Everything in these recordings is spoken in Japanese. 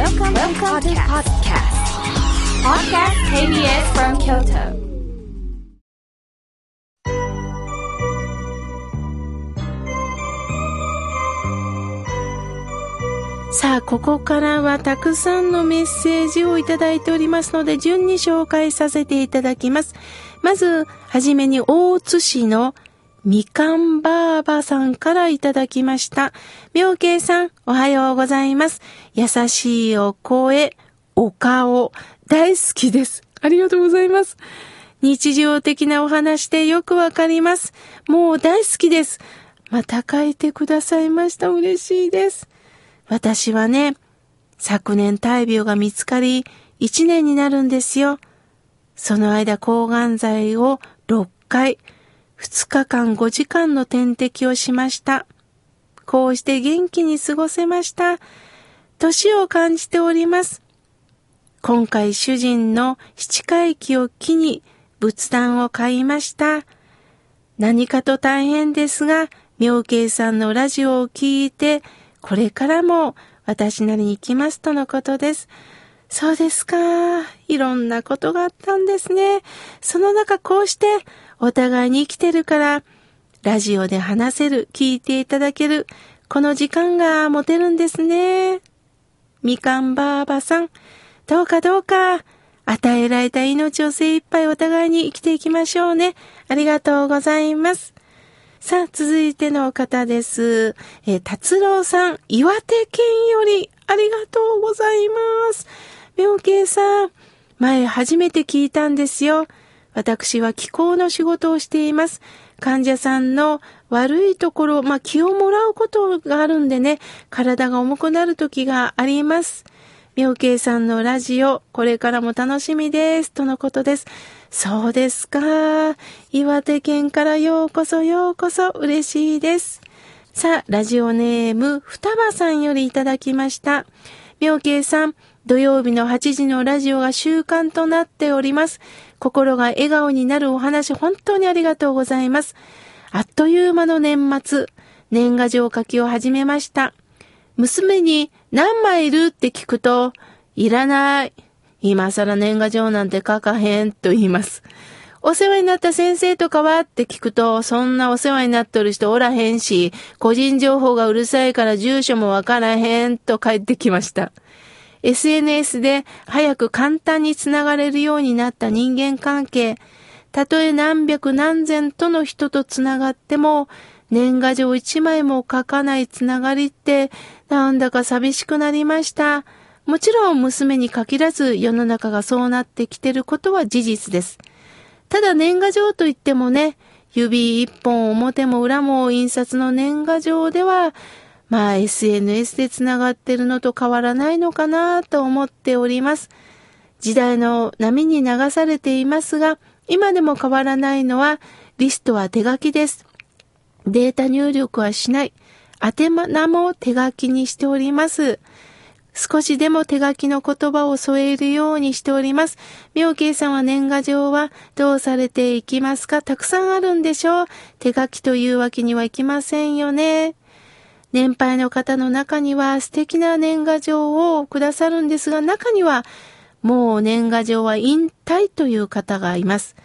Welcome, Welcome to podcast. Podcast KBS from Kyoto. さあ、ここからはたくさんのメッセージをいただいておりますので、順に紹介させていただきます。まず、はじめに大津市のみかんばーばさんからいただきました。妙慶さん、おはようございます。優しいお声、お顔、大好きです。ありがとうございます。日常的なお話でよくわかります。もう大好きです。また書いてくださいました。嬉しいです。私はね、昨年大病が見つかり、1年になるんですよ。その間抗がん剤を6回、2日間5時間の点滴をしました。こうして元気に過ごせました。年を感じております。今回主人の七回忌を機に仏壇を買いました。何かと大変ですが、妙慶さんのラジオを聞いて、これからも私なりに行きますとのことです。そうですか。いろんなことがあったんですね。その中こうしてお互いに生きてるから、ラジオで話せる、聞いていただける、この時間が持てるんですね。みかんばあばさん、どうかどうか、与えられた命を精一杯お互いに生きていきましょうね。ありがとうございます。さあ、続いての方です。え、達郎さん、岩手県より、ありがとうございます。妙慶さん、前初めて聞いたんですよ。私は気候の仕事をしています。患者さんの悪いところ、まあ、気をもらうことがあるんでね、体が重くなる時があります。妙慶さんのラジオ、これからも楽しみです。とのことです。そうですか。岩手県からようこそようこそ嬉しいです。さあ、ラジオネーム、双葉さんよりいただきました。妙慶さん、土曜日の8時のラジオが習慣となっております。心が笑顔になるお話、本当にありがとうございます。あっという間の年末、年賀状書きを始めました。娘に何枚いるって聞くと、いらない。今更年賀状なんて書かへんと言います。お世話になった先生とかはって聞くと、そんなお世話になっとる人おらへんし、個人情報がうるさいから住所もわからへんと帰ってきました。SNS で早く簡単につながれるようになった人間関係、たとえ何百何千との人とつながっても、年賀状一枚も書かないつながりって、なんだか寂しくなりました。もちろん娘に限らず世の中がそうなってきてることは事実です。ただ年賀状といってもね、指一本表も裏も印刷の年賀状では、まあ SNS でつながってるのと変わらないのかなと思っております。時代の波に流されていますが、今でも変わらないのは、リストは手書きです。データ入力はしない。宛名も手書きにしております。少しでも手書きの言葉を添えるようにしております。妙慶さんは年賀状はどうされていきますか？たくさんあるんでしょう手書きというわけにはいきませんよね。年配の方の中には素敵な年賀状をくださるんですが、中にはもう年賀状は引退という方がいます。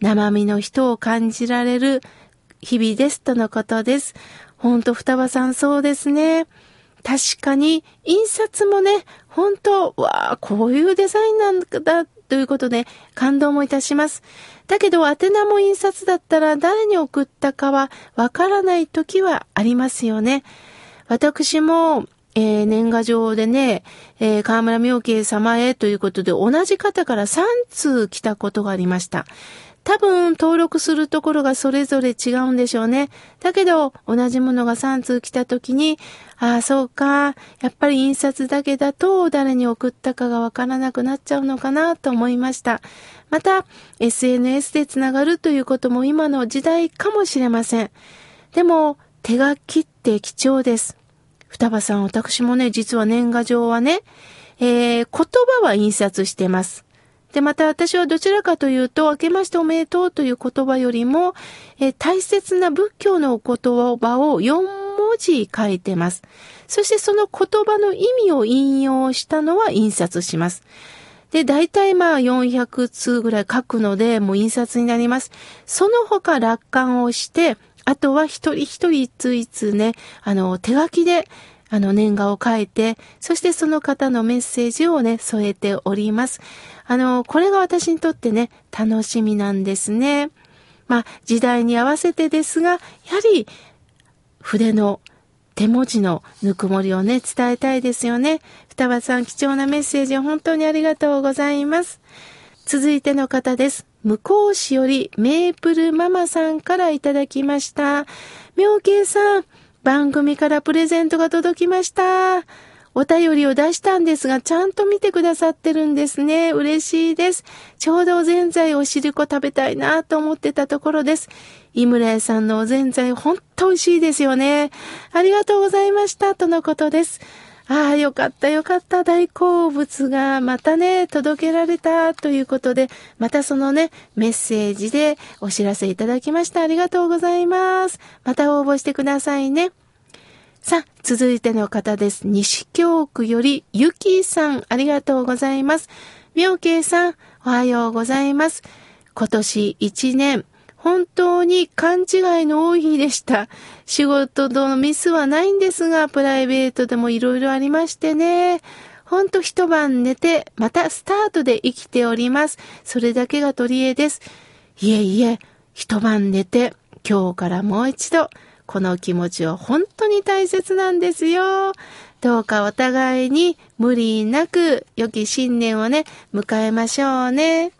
生身の人を感じられる日々ですとのことです。ほんと双葉さんそうですね。確かに印刷もね、本当わあ、こういうデザインなんだということで感動もいたします。だけど宛名も印刷だったら誰に送ったかはわからない時はありますよね。私も、えー、年賀状でね、えー、河村明慶様へということで同じ方から3通来たことがありました。多分登録するところがそれぞれ違うんでしょうね。だけど同じものが3通来た時に、ああ、そうか。やっぱり印刷だけだと誰に送ったかがわからなくなっちゃうのかなと思いました。また、SNS でつながるということも今の時代かもしれません。でも、手書きって貴重です。双葉さん、私もね、実は年賀状はね、えー、言葉は印刷してます。で、また私はどちらかというと、明けましておめでとうという言葉よりも、え、大切な仏教のお言葉を4文字書いてます。そしてその言葉の意味を引用したのは印刷します。で、大体まあ400通ぐらい書くので、もう印刷になります。その他楽観をして、あとは一人一人いついつね、あの、手書きで、あの、年賀を書いて、そしてその方のメッセージをね、添えております。あの、これが私にとってね、楽しみなんですね。まあ、時代に合わせてですが、やはり、筆の手文字のぬくもりをね、伝えたいですよね。双葉さん、貴重なメッセージを本当にありがとうございます。続いての方です。向こう市よりメープルママさんからいただきました。妙慶さん、番組からプレゼントが届きました。お便りを出したんですが、ちゃんと見てくださってるんですね。嬉しいです。ちょうどおぜんざいおしるこ食べたいなと思ってたところです。井村屋さんのおぜんざい、ほんと美味しいですよね。ありがとうございました。とのことです。ああ、よかったよかった。大好物がまたね、届けられたということで、またそのね、メッセージでお知らせいただきました。ありがとうございます。また応募してくださいね。さあ、続いての方です。西京区よりゆきさん、ありがとうございます。妙慶さん、おはようございます。今年一年、本当に勘違いの多い日でした。仕事のミスはないんですが、プライベートでも色々ありましてね。ほんと一晩寝て、またスタートで生きております。それだけが取り柄です。いえいえ、一晩寝て、今日からもう一度、この気持ちは本当に大切なんですよ。どうかお互いに無理なく良き新年をね、迎えましょうね。